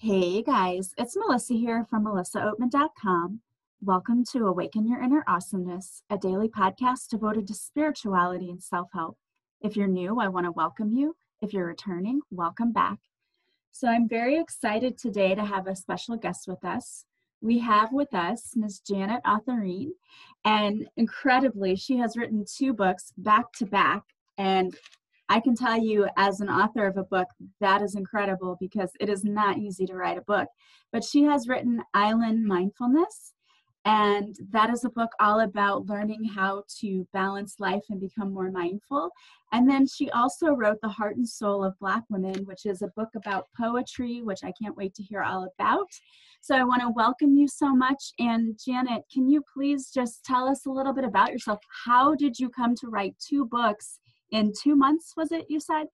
Hey guys, it's Melissa here from melissaoatman.com. Welcome to Awaken Your Inner Awesomeness, a daily podcast devoted to spirituality and self help. If you're new, I want to welcome you. If you're returning, welcome back. So, I'm very excited today to have a special guest with us. We have with us Ms. Janet Authorine, and incredibly, she has written two books back to back. And I can tell you, as an author of a book, that is incredible because it is not easy to write a book. But she has written Island Mindfulness, and that is a book all about learning how to balance life and become more mindful. And then she also wrote The Heart and Soul of Black Women, which is a book about poetry, which I can't wait to hear all about. So I want to welcome you so much. And Janet, can you please just tell us a little bit about yourself? How did you come to write two books? In two months was it you said?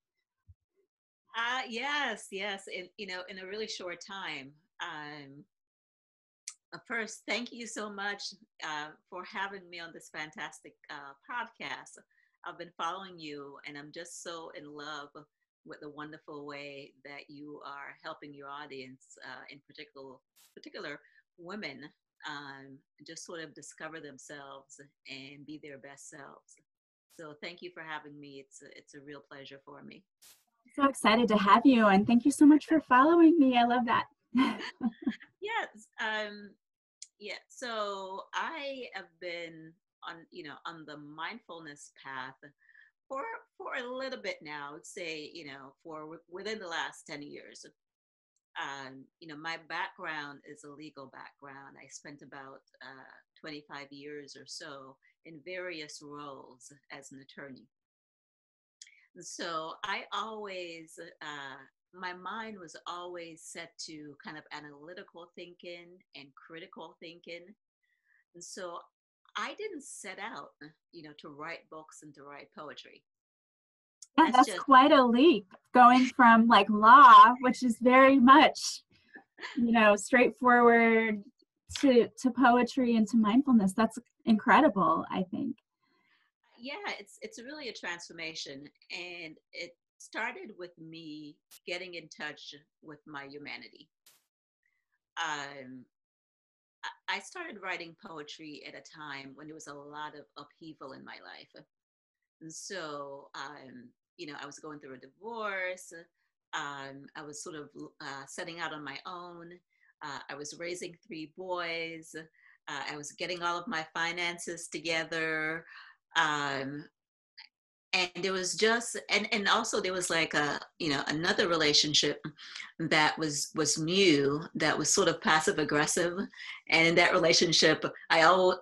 Uh yes yes in you know in a really short time. Um first thank you so much uh, for having me on this fantastic uh, podcast. I've been following you and i'm just so in love with the wonderful way that you are helping your audience uh, in particular particular women um, just sort of discover themselves and be their best selves so thank you for having me. It's a, it's a real pleasure for me. So excited to have you, and thank you so much for following me. I love that. yes. Um, yeah. So I have been on, you know, on the mindfulness path for for a little bit now. I would say, you know, for within the last ten years. Um, you know, my background is a legal background. I spent about uh, 25 years or so in various roles as an attorney. so I always, uh, my mind was always set to kind of analytical thinking and critical thinking. And so I didn't set out, you know, to write books and to write poetry. Yeah, that's, that's just, quite a leap going from like law, which is very much, you know, straightforward to to poetry and to mindfulness. That's incredible, I think. Yeah, it's it's really a transformation and it started with me getting in touch with my humanity. Um, I started writing poetry at a time when there was a lot of upheaval in my life. And so, um, you know, I was going through a divorce. Um, I was sort of uh, setting out on my own. Uh, I was raising three boys. Uh, I was getting all of my finances together. Um, and there was just and and also there was like a you know another relationship that was was new that was sort of passive aggressive and in that relationship i al-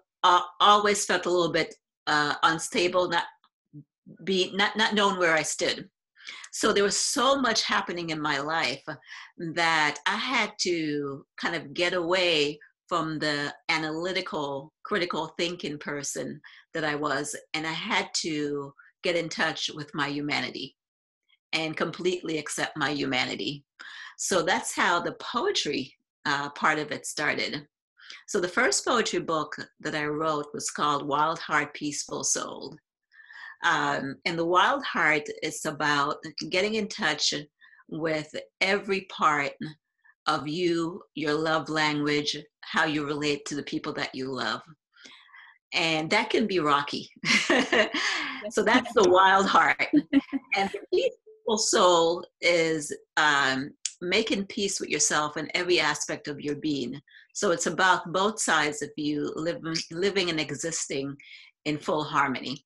always felt a little bit uh, unstable not be not not knowing where i stood so there was so much happening in my life that I had to kind of get away from the analytical, critical thinking person that I was, and I had to get in touch with my humanity and completely accept my humanity. So that's how the poetry uh, part of it started. So the first poetry book that I wrote was called Wild Heart, Peaceful Soul. Um, and the Wild Heart is about getting in touch with every part of you, your love language, how you relate to the people that you love. And that can be rocky. so that's the wild heart. and the peaceful soul is um, making peace with yourself in every aspect of your being. So it's about both sides of you living, living and existing in full harmony.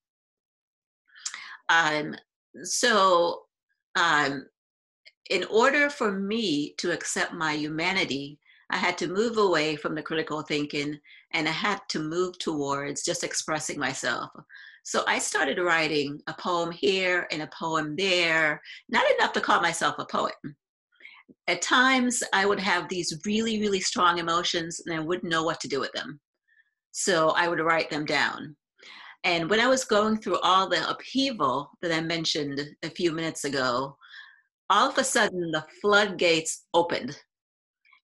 Um, so, um, in order for me to accept my humanity, I had to move away from the critical thinking and I had to move towards just expressing myself. So I started writing a poem here and a poem there, not enough to call myself a poet. At times, I would have these really, really strong emotions and I wouldn't know what to do with them. So I would write them down. And when I was going through all the upheaval that I mentioned a few minutes ago, all of a sudden the floodgates opened.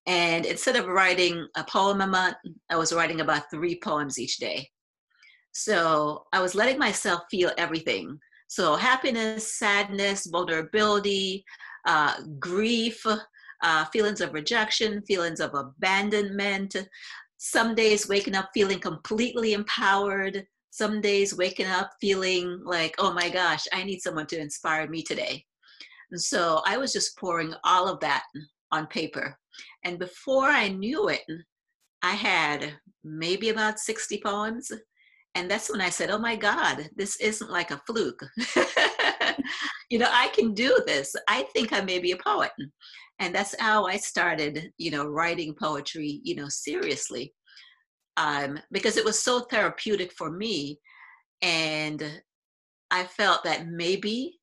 And instead of writing a poem a month, I was writing about three poems each day. So I was letting myself feel everything. So happiness, sadness, vulnerability, uh, grief, uh, feelings of rejection, feelings of abandonment. Some days waking up feeling completely empowered. Some days waking up feeling like, oh my gosh, I need someone to inspire me today. And so I was just pouring all of that on paper. And before I knew it, I had maybe about 60 poems. And that's when I said, oh my God, this isn't like a fluke. you know, I can do this. I think I may be a poet. And that's how I started, you know, writing poetry, you know, seriously. Um, because it was so therapeutic for me. And I felt that maybe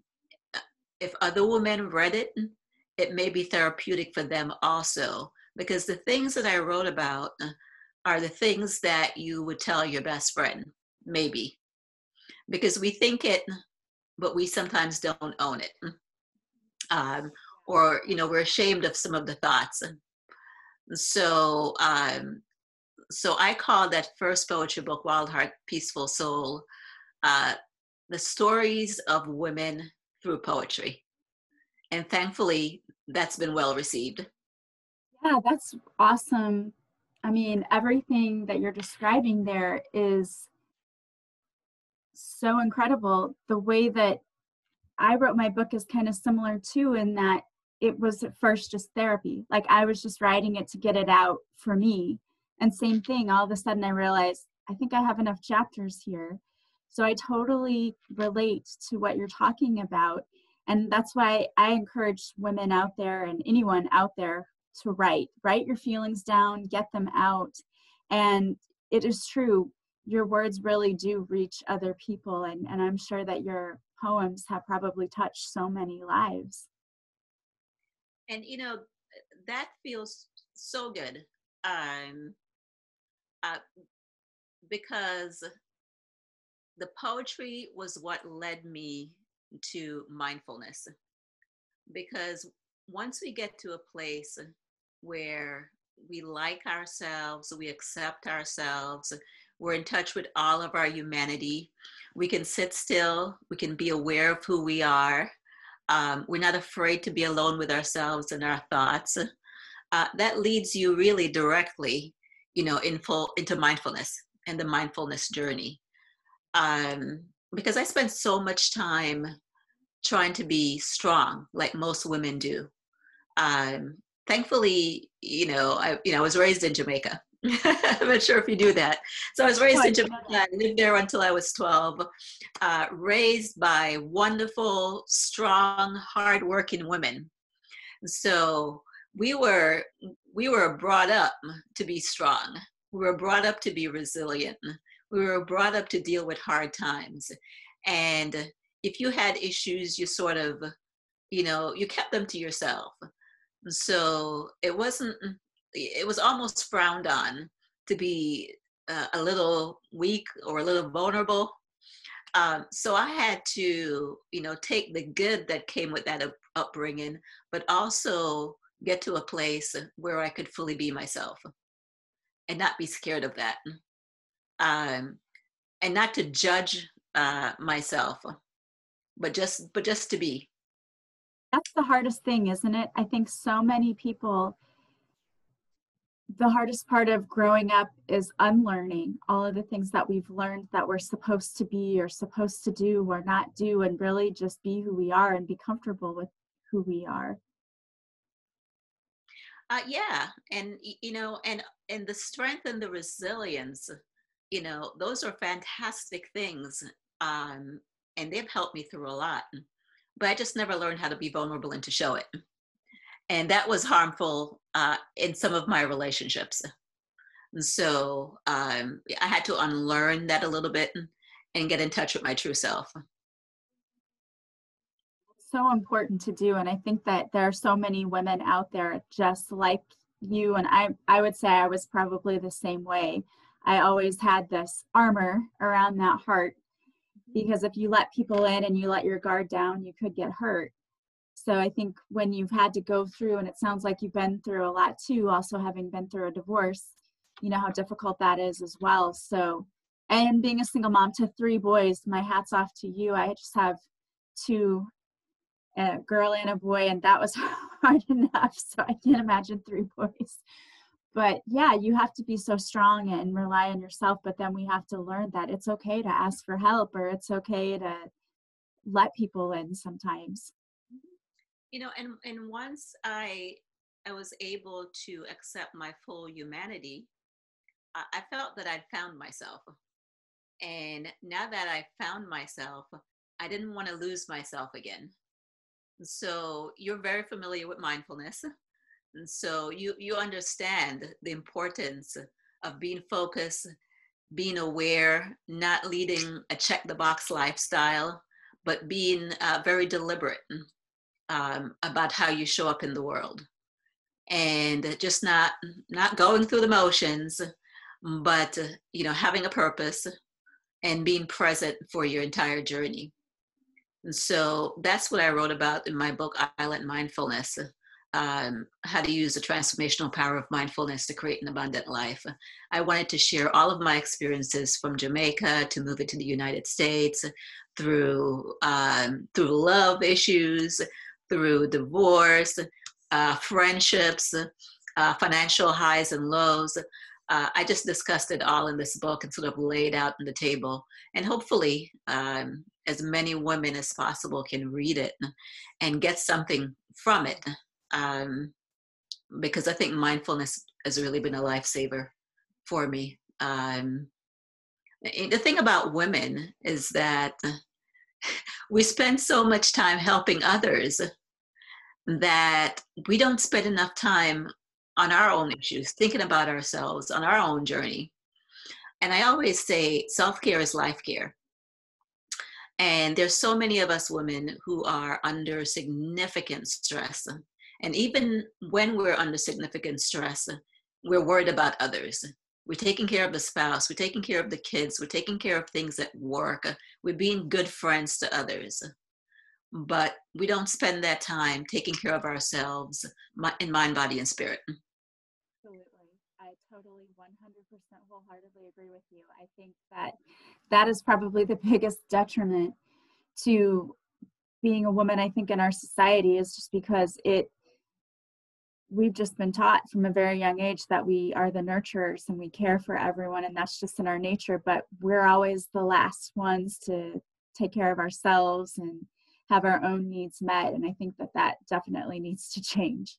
uh, if other women read it, it may be therapeutic for them also. Because the things that I wrote about uh, are the things that you would tell your best friend, maybe. Because we think it, but we sometimes don't own it. Um, or, you know, we're ashamed of some of the thoughts. So, um, so I call that first poetry book, Wild Heart, Peaceful Soul, uh, the stories of women through poetry. And thankfully, that's been well received. Yeah, that's awesome. I mean, everything that you're describing there is so incredible. The way that I wrote my book is kind of similar too, in that it was at first just therapy. Like I was just writing it to get it out for me. And same thing, all of a sudden I realized I think I have enough chapters here. So I totally relate to what you're talking about. And that's why I encourage women out there and anyone out there to write. Write your feelings down, get them out. And it is true, your words really do reach other people. And, and I'm sure that your poems have probably touched so many lives. And, you know, that feels so good. Um, uh, because the poetry was what led me to mindfulness. Because once we get to a place where we like ourselves, we accept ourselves, we're in touch with all of our humanity, we can sit still, we can be aware of who we are, um, we're not afraid to be alone with ourselves and our thoughts. Uh, that leads you really directly, you know, in full, into mindfulness and the mindfulness journey. Um, because I spent so much time trying to be strong, like most women do. Um, thankfully, you know, I you know I was raised in Jamaica. I'm not sure if you do that. So I was raised in Jamaica. I lived there until I was 12. Uh, raised by wonderful, strong, hardworking women. So we were we were brought up to be strong. We were brought up to be resilient. We were brought up to deal with hard times. And if you had issues, you sort of, you know, you kept them to yourself. So it wasn't, it was almost frowned on to be uh, a little weak or a little vulnerable. Um, so I had to, you know, take the good that came with that up- upbringing, but also get to a place where I could fully be myself and not be scared of that. Um, and not to judge uh, myself but just but just to be. That's the hardest thing isn't it? I think so many people the hardest part of growing up is unlearning all of the things that we've learned that we're supposed to be or supposed to do or not do and really just be who we are and be comfortable with who we are uh, yeah and you know and and the strength and the resilience you know those are fantastic things um and they've helped me through a lot. But I just never learned how to be vulnerable and to show it. And that was harmful uh, in some of my relationships. And so um, I had to unlearn that a little bit and get in touch with my true self. So important to do. And I think that there are so many women out there just like you. And I, I would say I was probably the same way. I always had this armor around that heart because if you let people in and you let your guard down, you could get hurt. So I think when you've had to go through, and it sounds like you've been through a lot too, also having been through a divorce, you know how difficult that is as well. So, and being a single mom to three boys, my hat's off to you. I just have two, a girl and a boy, and that was hard enough. So I can't imagine three boys. But yeah, you have to be so strong and rely on yourself. But then we have to learn that it's okay to ask for help or it's okay to let people in sometimes. You know, and and once I I was able to accept my full humanity, I felt that I'd found myself. And now that I found myself, I didn't want to lose myself again. So you're very familiar with mindfulness. And so you, you understand the importance of being focused, being aware, not leading a check the box lifestyle, but being uh, very deliberate um, about how you show up in the world and just not not going through the motions but you know having a purpose and being present for your entire journey and so that's what i wrote about in my book island mindfulness um, how to use the transformational power of mindfulness to create an abundant life i wanted to share all of my experiences from jamaica to moving to the united states through um, through love issues through divorce uh, friendships uh, financial highs and lows uh, I just discussed it all in this book and sort of laid out on the table. And hopefully, um, as many women as possible can read it and get something from it. Um, because I think mindfulness has really been a lifesaver for me. Um, the thing about women is that we spend so much time helping others that we don't spend enough time on our own issues, thinking about ourselves on our own journey. And I always say self care is life care. And there's so many of us women who are under significant stress. And even when we're under significant stress, we're worried about others. We're taking care of the spouse, we're taking care of the kids, we're taking care of things at work, we're being good friends to others. But we don't spend that time taking care of ourselves in mind, body, and spirit totally 100% wholeheartedly agree with you. I think that that is probably the biggest detriment to being a woman, I think, in our society is just because it, we've just been taught from a very young age that we are the nurturers and we care for everyone, and that's just in our nature. But we're always the last ones to take care of ourselves and have our own needs met. And I think that that definitely needs to change.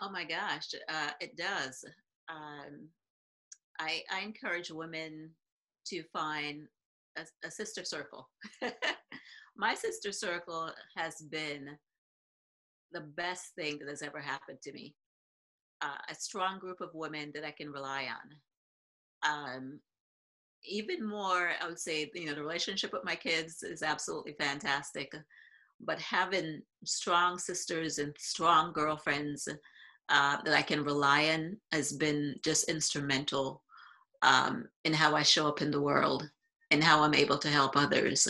Oh my gosh, uh, it does. Um, I, I encourage women to find a, a sister circle. my sister circle has been the best thing that has ever happened to me. Uh, a strong group of women that I can rely on. Um, even more, I would say, you know, the relationship with my kids is absolutely fantastic. But having strong sisters and strong girlfriends uh, that I can rely on has been just instrumental um, in how I show up in the world and how I'm able to help others.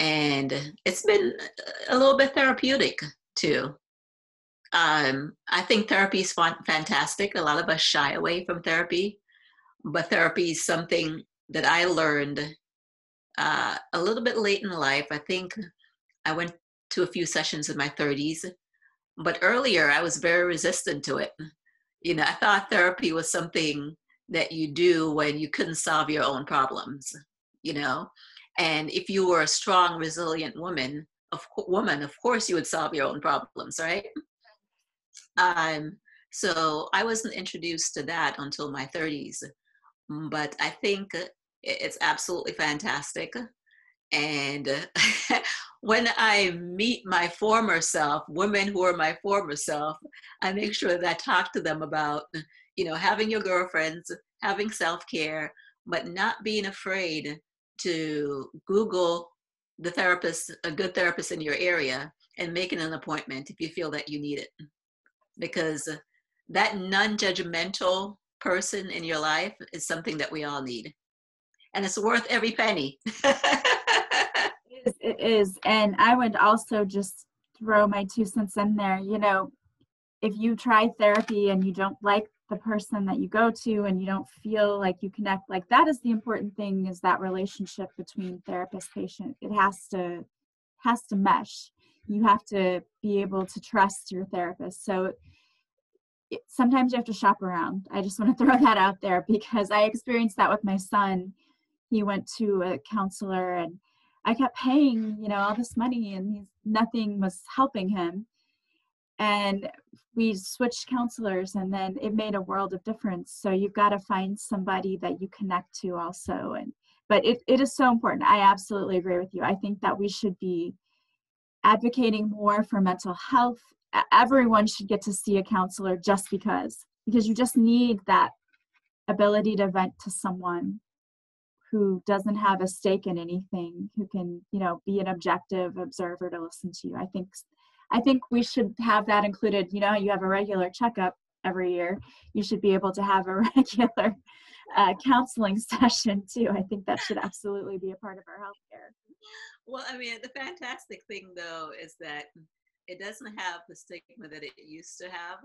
And it's been a little bit therapeutic too. Um, I think therapy is fantastic. A lot of us shy away from therapy, but therapy is something that I learned uh, a little bit late in life. I think I went to a few sessions in my 30s but earlier, I was very resistant to it. You know, I thought therapy was something that you do when you couldn't solve your own problems, you know? And if you were a strong, resilient woman, of woman, of course you would solve your own problems, right? Um, so I wasn't introduced to that until my 30s. But I think it's absolutely fantastic. And uh, when I meet my former self, women who are my former self, I make sure that I talk to them about, you know, having your girlfriends, having self care, but not being afraid to Google the therapist, a good therapist in your area, and making an appointment if you feel that you need it. Because that non judgmental person in your life is something that we all need. And it's worth every penny. it is. And I would also just throw my two cents in there. You know, if you try therapy and you don't like the person that you go to and you don't feel like you connect, like that is the important thing is that relationship between therapist patient. It has to has to mesh. you have to be able to trust your therapist. So it, sometimes you have to shop around. I just want to throw that out there because I experienced that with my son. He went to a counselor and I kept paying, you know, all this money and he's, nothing was helping him. And we switched counselors and then it made a world of difference. So you've got to find somebody that you connect to also. And but it, it is so important. I absolutely agree with you. I think that we should be advocating more for mental health. Everyone should get to see a counselor just because, because you just need that ability to vent to someone who doesn't have a stake in anything, who can, you know, be an objective observer to listen to you. I think I think we should have that included. You know, you have a regular checkup every year. You should be able to have a regular uh, counseling session too. I think that should absolutely be a part of our healthcare. Well, I mean, the fantastic thing though is that it doesn't have the stigma that it used to have.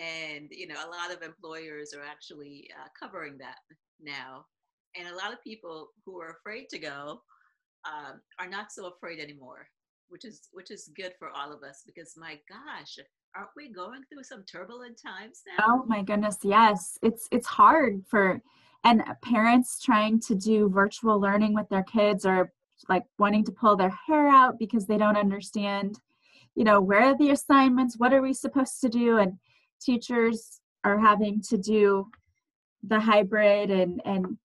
And, you know, a lot of employers are actually uh, covering that now. And a lot of people who are afraid to go um, are not so afraid anymore, which is which is good for all of us because my gosh, aren't we going through some turbulent times now? Oh my goodness, yes. It's it's hard for and parents trying to do virtual learning with their kids or like wanting to pull their hair out because they don't understand, you know, where are the assignments? What are we supposed to do? And teachers are having to do the hybrid and and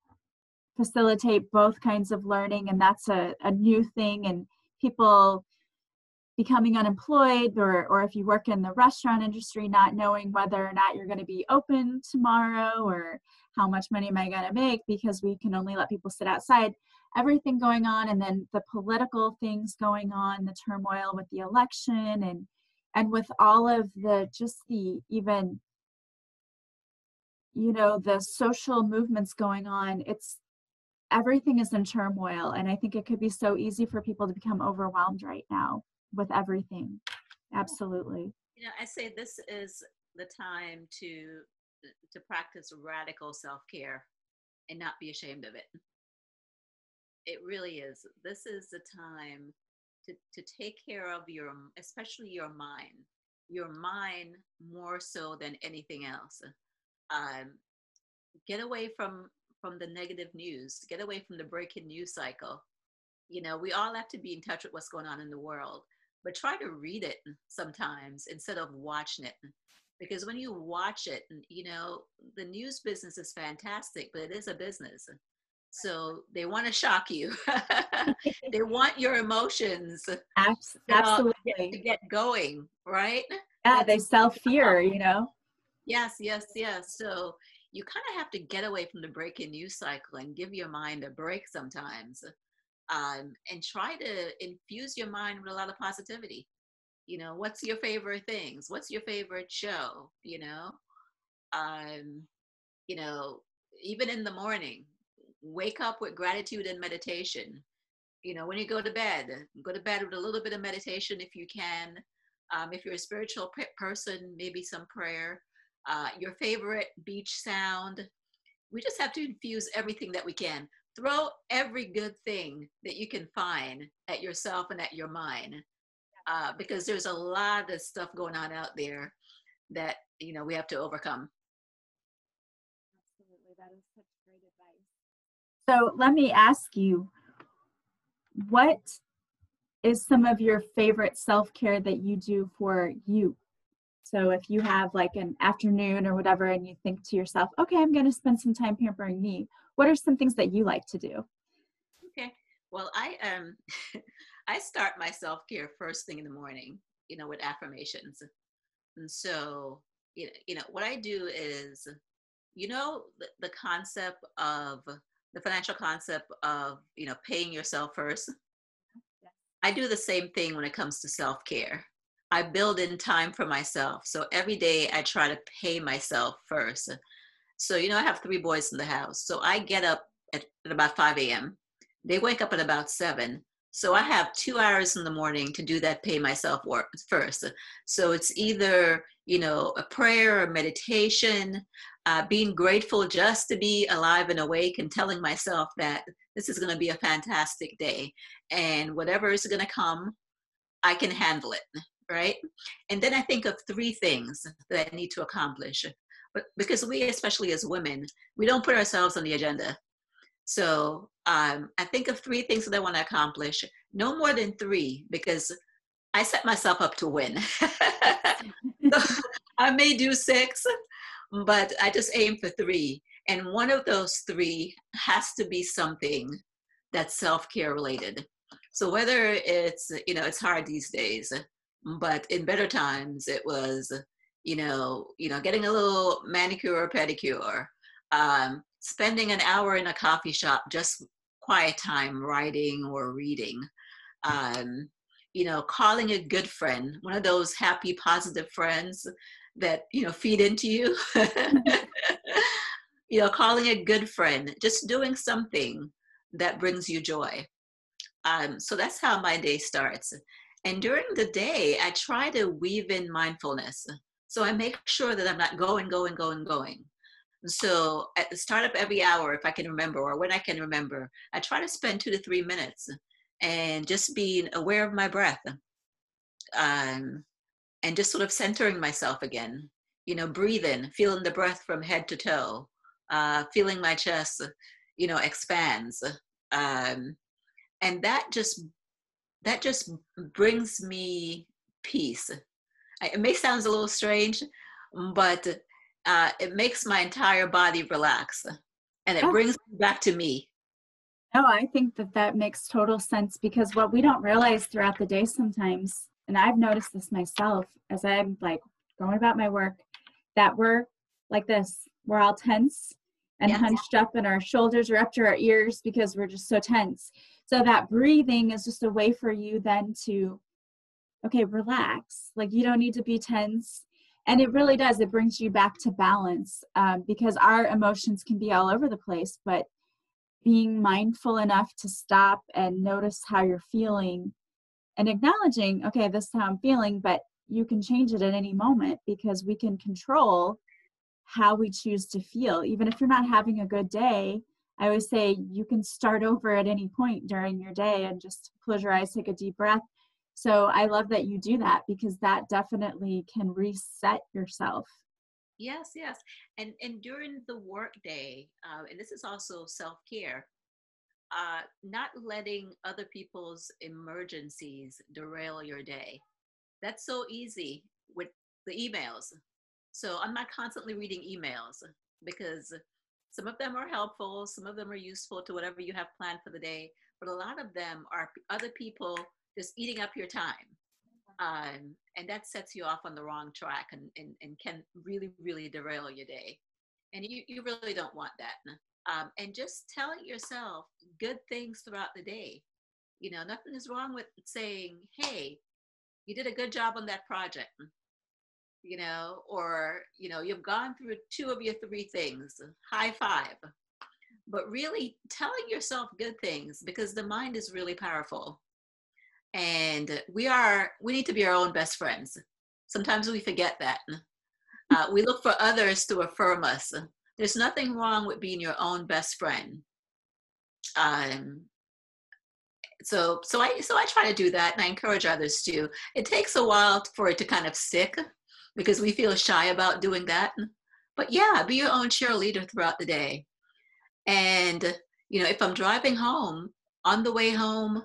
facilitate both kinds of learning and that's a, a new thing and people becoming unemployed or or if you work in the restaurant industry not knowing whether or not you're going to be open tomorrow or how much money am i going to make because we can only let people sit outside. Everything going on and then the political things going on the turmoil with the election and and with all of the just the even you know the social movements going on it's everything is in turmoil and i think it could be so easy for people to become overwhelmed right now with everything. Absolutely. you know i say this is the time to to practice radical self-care and not be ashamed of it. It really is. This is the time to, to take care of your especially your mind your mind more so than anything else. Um, get away from from the negative news get away from the breaking news cycle. You know we all have to be in touch with what's going on in the world but try to read it sometimes instead of watching it. Because when you watch it you know the news business is fantastic but it is a business. So they want to shock you. They want your emotions absolutely. to get going right? Yeah they sell fear you know? Yes yes yes. So you kind of have to get away from the breaking news cycle and give your mind a break sometimes um, and try to infuse your mind with a lot of positivity. You know, what's your favorite things? What's your favorite show? You know, um, you know, even in the morning, wake up with gratitude and meditation. You know, when you go to bed, go to bed with a little bit of meditation if you can. Um, if you're a spiritual person, maybe some prayer. Uh, your favorite beach sound. We just have to infuse everything that we can. Throw every good thing that you can find at yourself and at your mind uh, because there's a lot of stuff going on out there that you know we have to overcome. Absolutely. That is such great advice. So let me ask you what is some of your favorite self-care that you do for you so if you have like an afternoon or whatever and you think to yourself okay i'm going to spend some time pampering me what are some things that you like to do? Okay. Well i um i start my self-care first thing in the morning you know with affirmations. And so you know, you know what i do is you know the, the concept of the financial concept of you know paying yourself first? I do the same thing when it comes to self-care i build in time for myself so every day i try to pay myself first so, you know, I have three boys in the house. So I get up at, at about 5 a.m. They wake up at about 7. So I have two hours in the morning to do that pay myself work first. So it's either, you know, a prayer or meditation, uh, being grateful just to be alive and awake and telling myself that this is going to be a fantastic day. And whatever is going to come, I can handle it, right? And then I think of three things that I need to accomplish. But because we, especially as women, we don't put ourselves on the agenda. So um, I think of three things that I want to accomplish, no more than three, because I set myself up to win. I may do six, but I just aim for three. And one of those three has to be something that's self care related. So whether it's, you know, it's hard these days, but in better times it was, you know, you know, getting a little manicure or pedicure, um, spending an hour in a coffee shop, just quiet time writing or reading. Um, you know, calling a good friend, one of those happy, positive friends that, you know, feed into you. you know, calling a good friend, just doing something that brings you joy. Um, so that's how my day starts. And during the day, I try to weave in mindfulness. So I make sure that I'm not going, going, going, going. So at the start of every hour, if I can remember, or when I can remember, I try to spend two to three minutes and just being aware of my breath um, and just sort of centering myself again. You know, breathing, feeling the breath from head to toe, uh, feeling my chest, you know, expands. Um, and that just that just brings me peace it may sound a little strange but uh, it makes my entire body relax and it oh. brings me back to me no i think that that makes total sense because what we don't realize throughout the day sometimes and i've noticed this myself as i'm like going about my work that we're like this we're all tense and yes. hunched up and our shoulders are up to our ears because we're just so tense so that breathing is just a way for you then to okay relax. Like you don't need to be tense. And it really does it brings you back to balance um, because our emotions can be all over the place but being mindful enough to stop and notice how you're feeling and acknowledging okay this is how i'm feeling but you can change it at any moment because we can control how we choose to feel. Even if you're not having a good day I always say you can start over at any point during your day and just close your eyes, take a deep breath. So I love that you do that because that definitely can reset yourself. Yes, yes, and and during the workday, uh, and this is also self care. Uh, not letting other people's emergencies derail your day. That's so easy with the emails. So I'm not constantly reading emails because some of them are helpful, some of them are useful to whatever you have planned for the day, but a lot of them are other people just eating up your time. Um, and that sets you off on the wrong track and, and, and can really, really derail your day. And you, you really don't want that. Um, and just telling yourself good things throughout the day. You know, nothing is wrong with saying, hey, you did a good job on that project you know, or, you know, you've gone through two of your three things, high five. But really telling yourself good things because the mind is really powerful. And we are, we need to be our own best friends. Sometimes we forget that. Uh, we look for others to affirm us. There's nothing wrong with being your own best friend. Um, so so i so i try to do that and i encourage others to it takes a while for it to kind of stick because we feel shy about doing that. But yeah, be your own cheerleader throughout the day. And, you know, if I'm driving home, on the way home,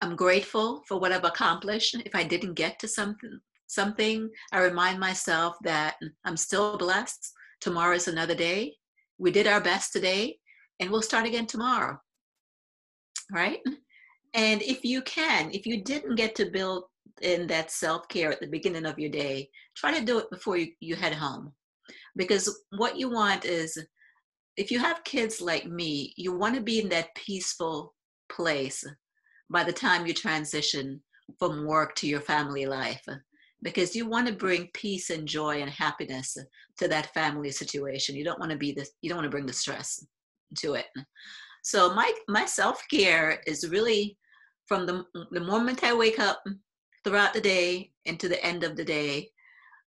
I'm grateful for what I've accomplished. If I didn't get to something, something, I remind myself that I'm still blessed. Tomorrow is another day. We did our best today, and we'll start again tomorrow. Right? And if you can, if you didn't get to build in that self care at the beginning of your day, try to do it before you, you head home. Because what you want is, if you have kids like me, you want to be in that peaceful place by the time you transition from work to your family life. Because you want to bring peace and joy and happiness to that family situation. You don't want to be the, you don't want to bring the stress to it. So my my self care is really from the the moment I wake up throughout the day and to the end of the day,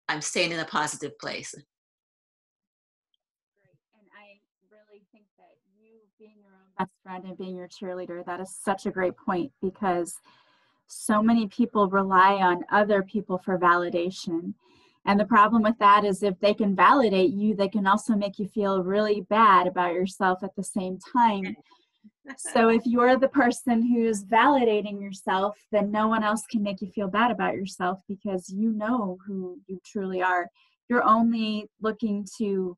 I'm staying in a positive place. Great. And I really think that you being your own best friend and being your cheerleader, that is such a great point because so many people rely on other people for validation. And the problem with that is if they can validate you, they can also make you feel really bad about yourself at the same time. So if you're the person who's validating yourself, then no one else can make you feel bad about yourself because you know who you truly are. You're only looking to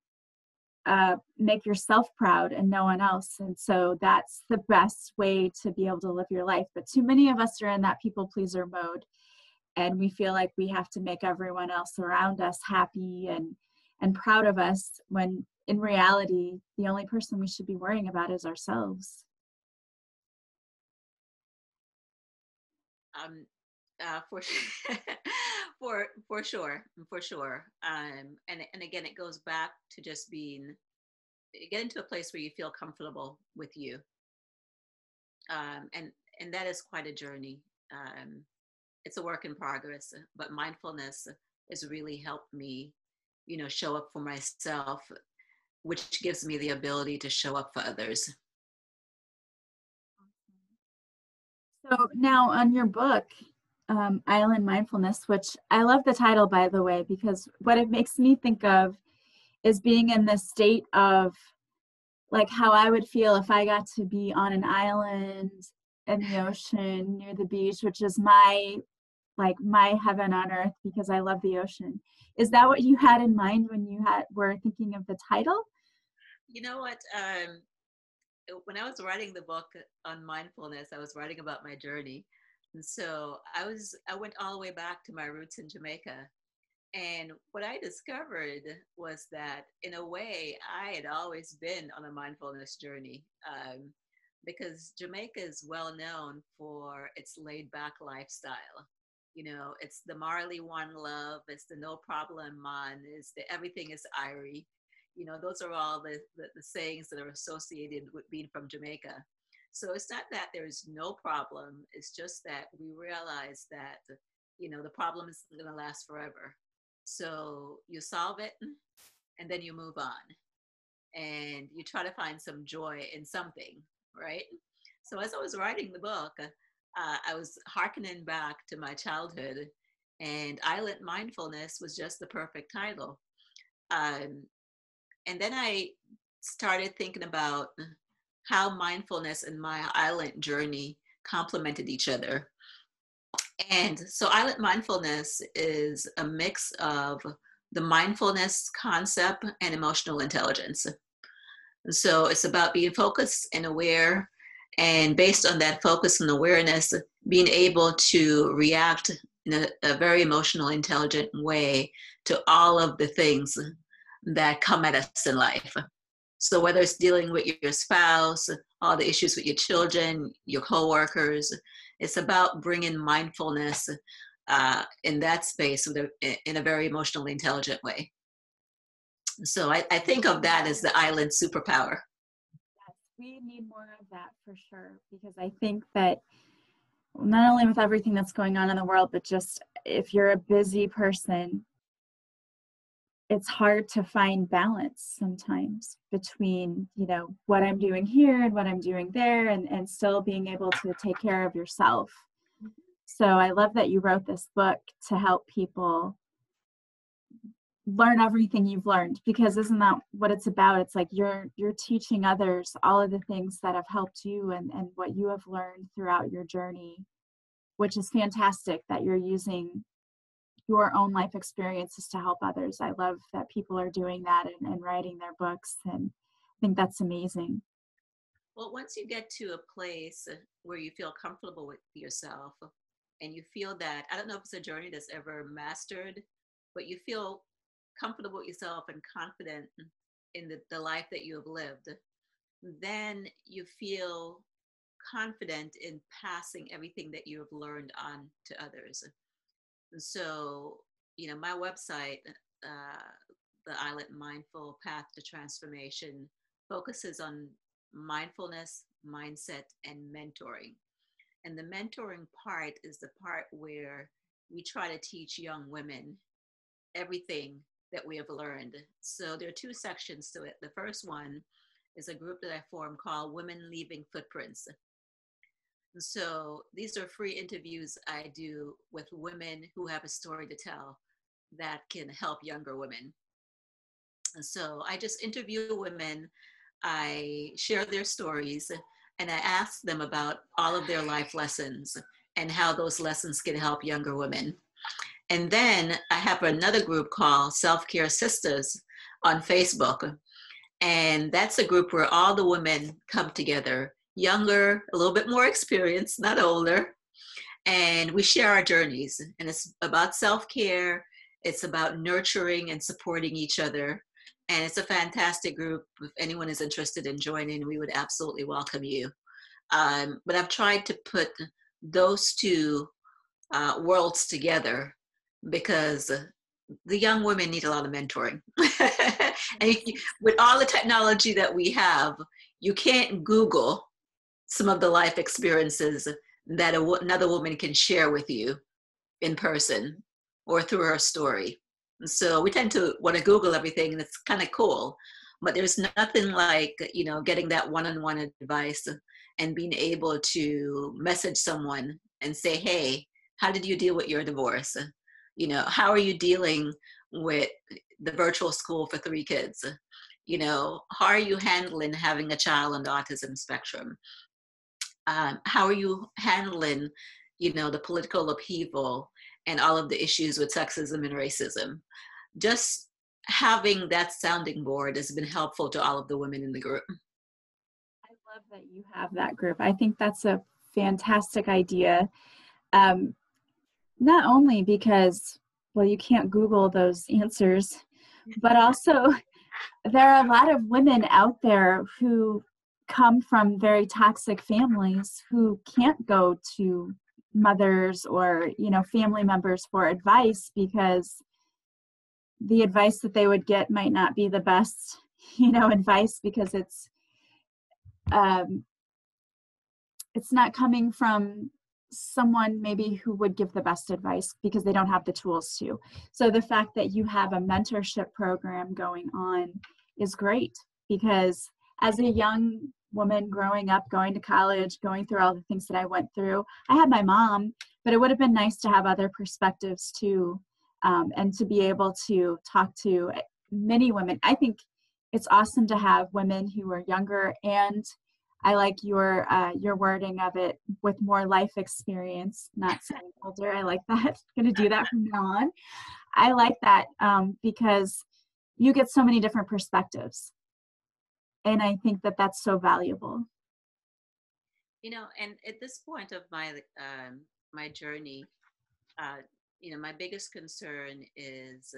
uh, make yourself proud and no one else. And so that's the best way to be able to live your life. But too many of us are in that people pleaser mode. And we feel like we have to make everyone else around us happy and, and proud of us when in reality, the only person we should be worrying about is ourselves. Um, uh, for for for sure, for sure. Um, and and again, it goes back to just being get into a place where you feel comfortable with you. Um, and and that is quite a journey. Um, it's a work in progress, but mindfulness has really helped me, you know, show up for myself, which gives me the ability to show up for others. So now on your book, um, Island Mindfulness, which I love the title, by the way, because what it makes me think of is being in this state of like how I would feel if I got to be on an island in the ocean near the beach, which is my like my heaven on earth because I love the ocean. Is that what you had in mind when you had were thinking of the title? You know what? Um, when I was writing the book on mindfulness, I was writing about my journey, and so I was I went all the way back to my roots in Jamaica. And what I discovered was that in a way I had always been on a mindfulness journey. Um, because Jamaica is well known for its laid back lifestyle. You know, it's the Marley One Love, it's the No Problem Man, it's the Everything is Irie. You know, those are all the, the, the sayings that are associated with being from Jamaica. So it's not that there's no problem. It's just that we realize that, you know, the problem is going to last forever. So you solve it and then you move on and you try to find some joy in something, right? So as I was writing the book, uh, I was hearkening back to my childhood and Island Mindfulness was just the perfect title. Um, and then I started thinking about how mindfulness and my island journey complemented each other. And so, island mindfulness is a mix of the mindfulness concept and emotional intelligence. So, it's about being focused and aware, and based on that focus and awareness, being able to react in a, a very emotional, intelligent way to all of the things that come at us in life. So whether it's dealing with your spouse, all the issues with your children, your coworkers, it's about bringing mindfulness uh, in that space in a very emotionally intelligent way. So I, I think of that as the island superpower. Yes, we need more of that for sure because I think that not only with everything that's going on in the world, but just if you're a busy person, it's hard to find balance sometimes between you know what i'm doing here and what i'm doing there and and still being able to take care of yourself. So i love that you wrote this book to help people learn everything you've learned because isn't that what it's about? It's like you're you're teaching others all of the things that have helped you and and what you have learned throughout your journey which is fantastic that you're using your own life experiences to help others. I love that people are doing that and, and writing their books, and I think that's amazing. Well, once you get to a place uh, where you feel comfortable with yourself and you feel that, I don't know if it's a journey that's ever mastered, but you feel comfortable with yourself and confident in the, the life that you have lived, then you feel confident in passing everything that you have learned on to others. So, you know, my website, uh, the Island Mindful Path to Transformation, focuses on mindfulness, mindset, and mentoring. And the mentoring part is the part where we try to teach young women everything that we have learned. So there are two sections to it. The first one is a group that I formed called Women Leaving Footprints. So these are free interviews I do with women who have a story to tell that can help younger women. And so I just interview women, I share their stories, and I ask them about all of their life lessons and how those lessons can help younger women. And then I have another group called Self Care Sisters on Facebook. And that's a group where all the women come together, younger, a little bit more experienced, not older. And we share our journeys. And it's about self care, it's about nurturing and supporting each other. And it's a fantastic group. If anyone is interested in joining, we would absolutely welcome you. Um, but I've tried to put those two uh, worlds together because the young women need a lot of mentoring. and you, with all the technology that we have, you can't Google some of the life experiences that a, another woman can share with you in person or through her story. And so we tend to want to Google everything, and it's kind of cool. But there's nothing like you know getting that one-on-one advice and being able to message someone and say, "Hey, how did you deal with your divorce? You know, how are you dealing with the virtual school for three kids? You know, how are you handling having a child on the autism spectrum? Um, how are you handling, you know, the political upheaval and all of the issues with sexism and racism? Just having that sounding board has been helpful to all of the women in the group. I love that you have that group. I think that's a fantastic idea. Um, not only because well you can't google those answers but also there are a lot of women out there who come from very toxic families who can't go to mothers or you know family members for advice because the advice that they would get might not be the best you know advice because it's um it's not coming from someone maybe who would give the best advice because they don't have the tools to. So the fact that you have a mentorship program going on is great because as a young woman growing up, going to college, going through all the things that I went through, I had my mom, but it would have been nice to have other perspectives too um, and to be able to talk to many women. I think it's awesome to have women who are younger and I like your uh, your wording of it with more life experience, not saying older. I like that. going to do that from now on. I like that um, because you get so many different perspectives, and I think that that's so valuable. You know, and at this point of my um, my journey, uh, you know, my biggest concern is,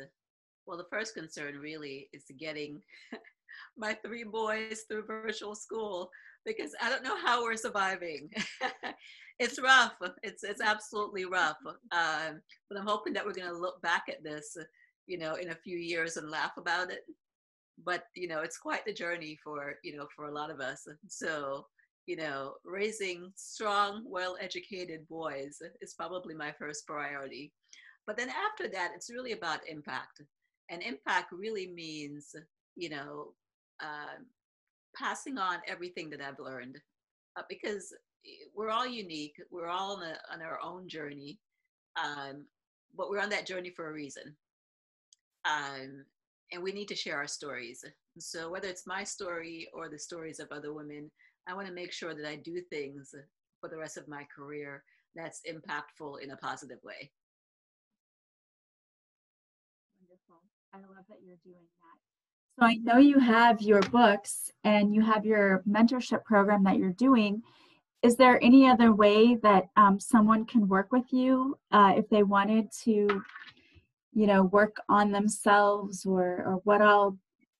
well, the first concern really is getting my three boys through virtual school because I don't know how we're surviving. it's rough. It's it's absolutely rough. Um, but I'm hoping that we're going to look back at this, you know, in a few years and laugh about it. But you know, it's quite the journey for you know for a lot of us. So you know, raising strong, well-educated boys is probably my first priority. But then after that, it's really about impact, and impact really means you know. Uh, passing on everything that I've learned uh, because eh, we're all unique. We're all on, a, on our own journey, um, but we're on that journey for a reason. Um, and we need to share our stories. So whether it's my story or the stories of other women, I want to make sure that I do things for the rest of my career that's impactful in a positive way. Wonderful. I love that you're doing that. So I know you have your books and you have your mentorship program that you're doing. Is there any other way that um, someone can work with you uh, if they wanted to, you know, work on themselves, or or what all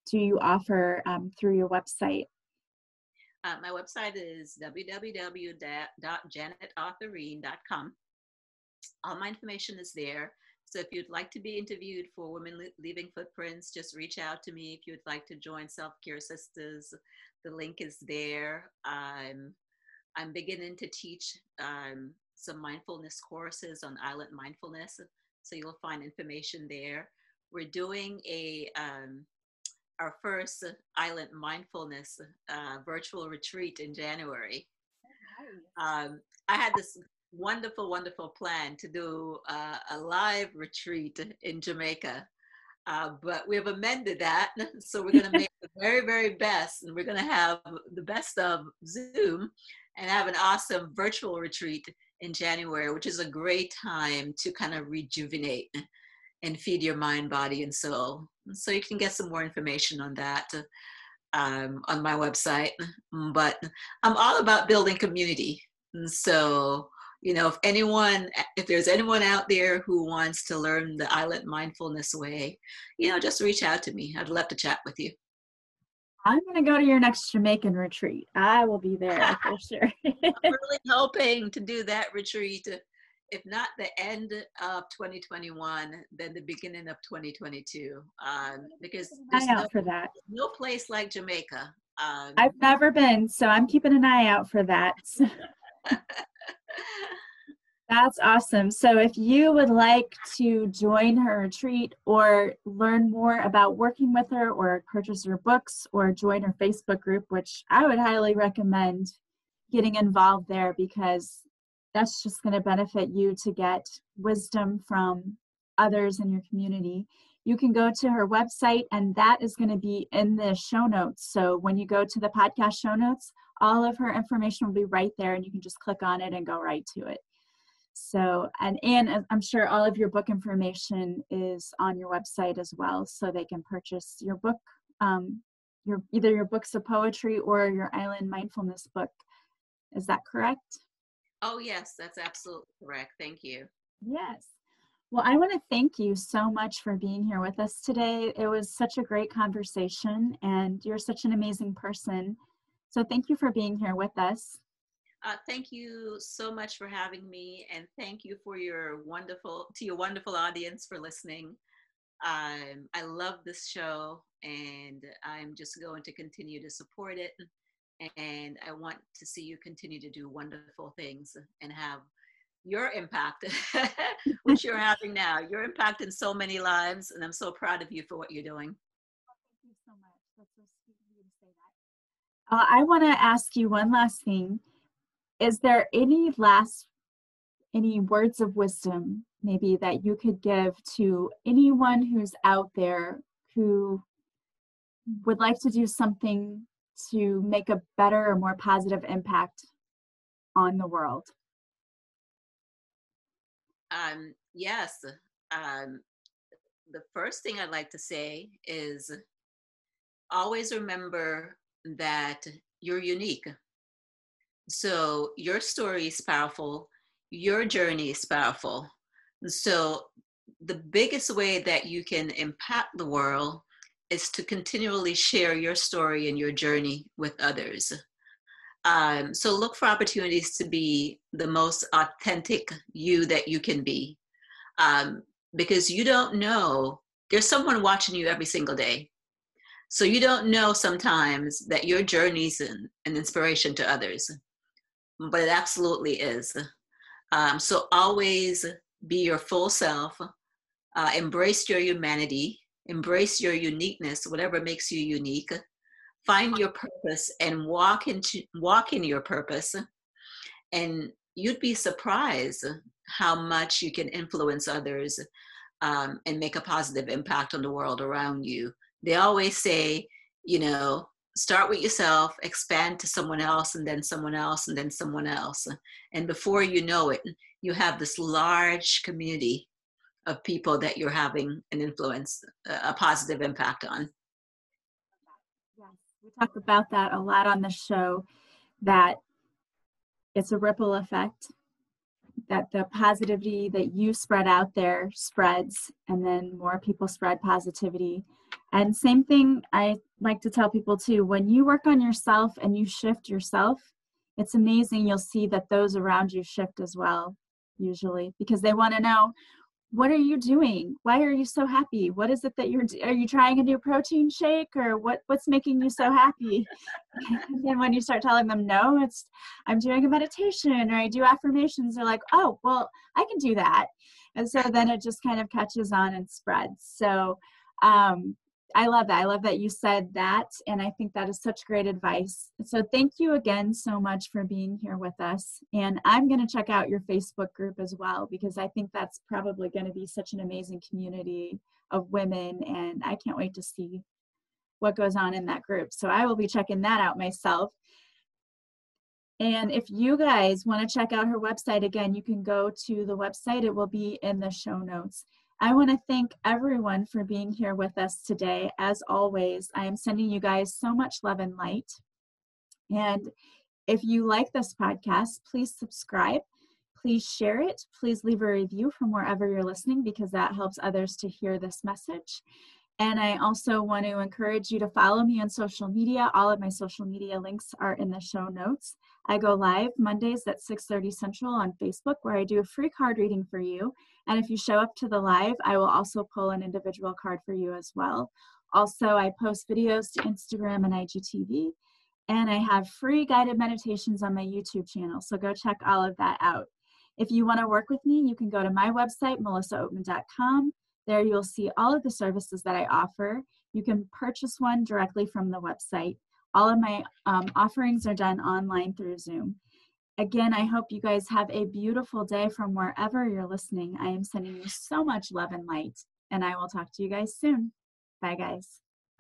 do you offer um, through your website? Uh, my website is www.janetautherine.com. All my information is there. So if you'd like to be interviewed for Women Leaving Footprints, just reach out to me. If you'd like to join Self Care Sisters, the link is there. Um, I'm beginning to teach um, some mindfulness courses on island mindfulness, so you'll find information there. We're doing a um, our first island mindfulness uh, virtual retreat in January. Um, I had this wonderful, wonderful plan to do uh, a live retreat in Jamaica. Uh, but we have amended that. So we're going to make the very, very best. And we're going to have the best of Zoom and have an awesome virtual retreat in January, which is a great time to kind of rejuvenate and feed your mind, body, and soul. So you can get some more information on that um, on my website. But I'm all about building community. And so, you know, if anyone, if there's anyone out there who wants to learn the island mindfulness way, you know, just reach out to me. I'd love to chat with you. I'm going to go to your next Jamaican retreat. I will be there for sure. I'm really hoping to do that retreat if not the end of 2021, then the beginning of 2022. Um, because there's no, for that. no place like Jamaica. Um, I've never been, so I'm keeping an eye out for that. That's awesome. So, if you would like to join her retreat or learn more about working with her, or purchase her books, or join her Facebook group, which I would highly recommend getting involved there because that's just going to benefit you to get wisdom from others in your community. You can go to her website, and that is going to be in the show notes. So when you go to the podcast show notes, all of her information will be right there, and you can just click on it and go right to it. So, and and I'm sure all of your book information is on your website as well, so they can purchase your book, um, your either your books of poetry or your island mindfulness book. Is that correct? Oh, yes, that's absolutely correct. Thank you. Yes. Well, I want to thank you so much for being here with us today. It was such a great conversation, and you're such an amazing person. So, thank you for being here with us. Uh, thank you so much for having me, and thank you for your wonderful to your wonderful audience for listening. Um, I love this show, and I'm just going to continue to support it and I want to see you continue to do wonderful things and have your impact, which you're having now. Your impact in so many lives, and I'm so proud of you for what you're doing. thank you so much. That's so sweet of you to say that. Uh, I want to ask you one last thing. Is there any last, any words of wisdom maybe that you could give to anyone who's out there who would like to do something to make a better or more positive impact on the world? Um, yes. Um, the first thing I'd like to say is always remember that you're unique. So your story is powerful, your journey is powerful. So the biggest way that you can impact the world is to continually share your story and your journey with others. Um, so look for opportunities to be the most authentic you that you can be. Um, because you don't know, there's someone watching you every single day. So you don't know sometimes that your journey is an, an inspiration to others, but it absolutely is. Um, so always be your full self, uh, embrace your humanity, embrace your uniqueness, whatever makes you unique. Find your purpose and walk into walk in your purpose. And you'd be surprised how much you can influence others um, and make a positive impact on the world around you. They always say, you know, start with yourself, expand to someone else, and then someone else, and then someone else. And before you know it, you have this large community of people that you're having an influence, a positive impact on. Yes, we talk about that a lot on the show that it's a ripple effect, that the positivity that you spread out there spreads, and then more people spread positivity. And same thing I like to tell people too when you work on yourself and you shift yourself, it's amazing you'll see that those around you shift as well, usually, because they want to know what are you doing? Why are you so happy? What is it that you're are you trying a new protein shake or what what's making you so happy? And when you start telling them no it's i'm doing a meditation or i do affirmations they're like oh well i can do that. And so then it just kind of catches on and spreads. So um, I love that. I love that you said that. And I think that is such great advice. So thank you again so much for being here with us. And I'm going to check out your Facebook group as well, because I think that's probably going to be such an amazing community of women. And I can't wait to see what goes on in that group. So I will be checking that out myself. And if you guys want to check out her website again, you can go to the website. It will be in the show notes. I want to thank everyone for being here with us today. As always, I am sending you guys so much love and light. And if you like this podcast, please subscribe. Please share it. Please leave a review from wherever you're listening because that helps others to hear this message. And I also want to encourage you to follow me on social media. All of my social media links are in the show notes. I go live Mondays at 6:30 Central on Facebook where I do a free card reading for you. And if you show up to the live, I will also pull an individual card for you as well. Also, I post videos to Instagram and IGTV. And I have free guided meditations on my YouTube channel. So go check all of that out. If you want to work with me, you can go to my website, melissaoatman.com. There you'll see all of the services that I offer. You can purchase one directly from the website. All of my um, offerings are done online through Zoom. Again, I hope you guys have a beautiful day from wherever you're listening. I am sending you so much love and light, and I will talk to you guys soon. Bye, guys.